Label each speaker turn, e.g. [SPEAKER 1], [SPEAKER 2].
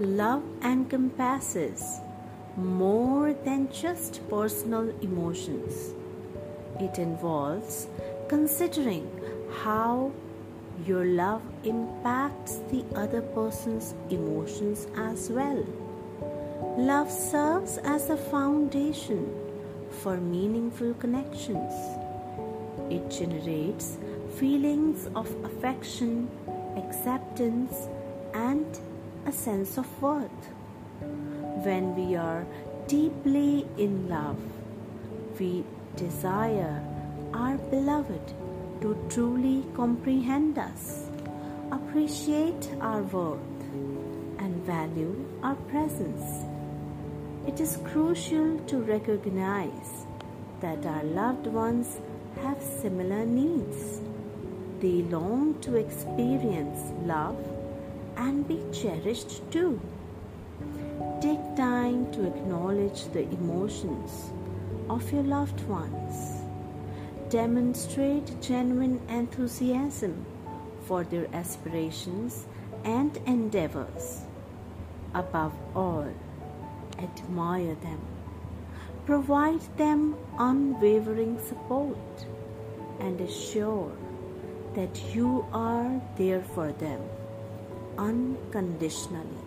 [SPEAKER 1] Love encompasses more than just personal emotions. It involves considering how your love impacts the other person's emotions as well. Love serves as a foundation for meaningful connections. It generates feelings of affection, acceptance, and a sense of worth. When we are deeply in love, we desire our beloved to truly comprehend us, appreciate our worth, and value our presence. It is crucial to recognize that our loved ones have similar needs. They long to experience love and be cherished too. Take time to acknowledge the emotions of your loved ones. Demonstrate genuine enthusiasm for their aspirations and endeavors. Above all, admire them. Provide them unwavering support and assure that you are there for them unconditionally.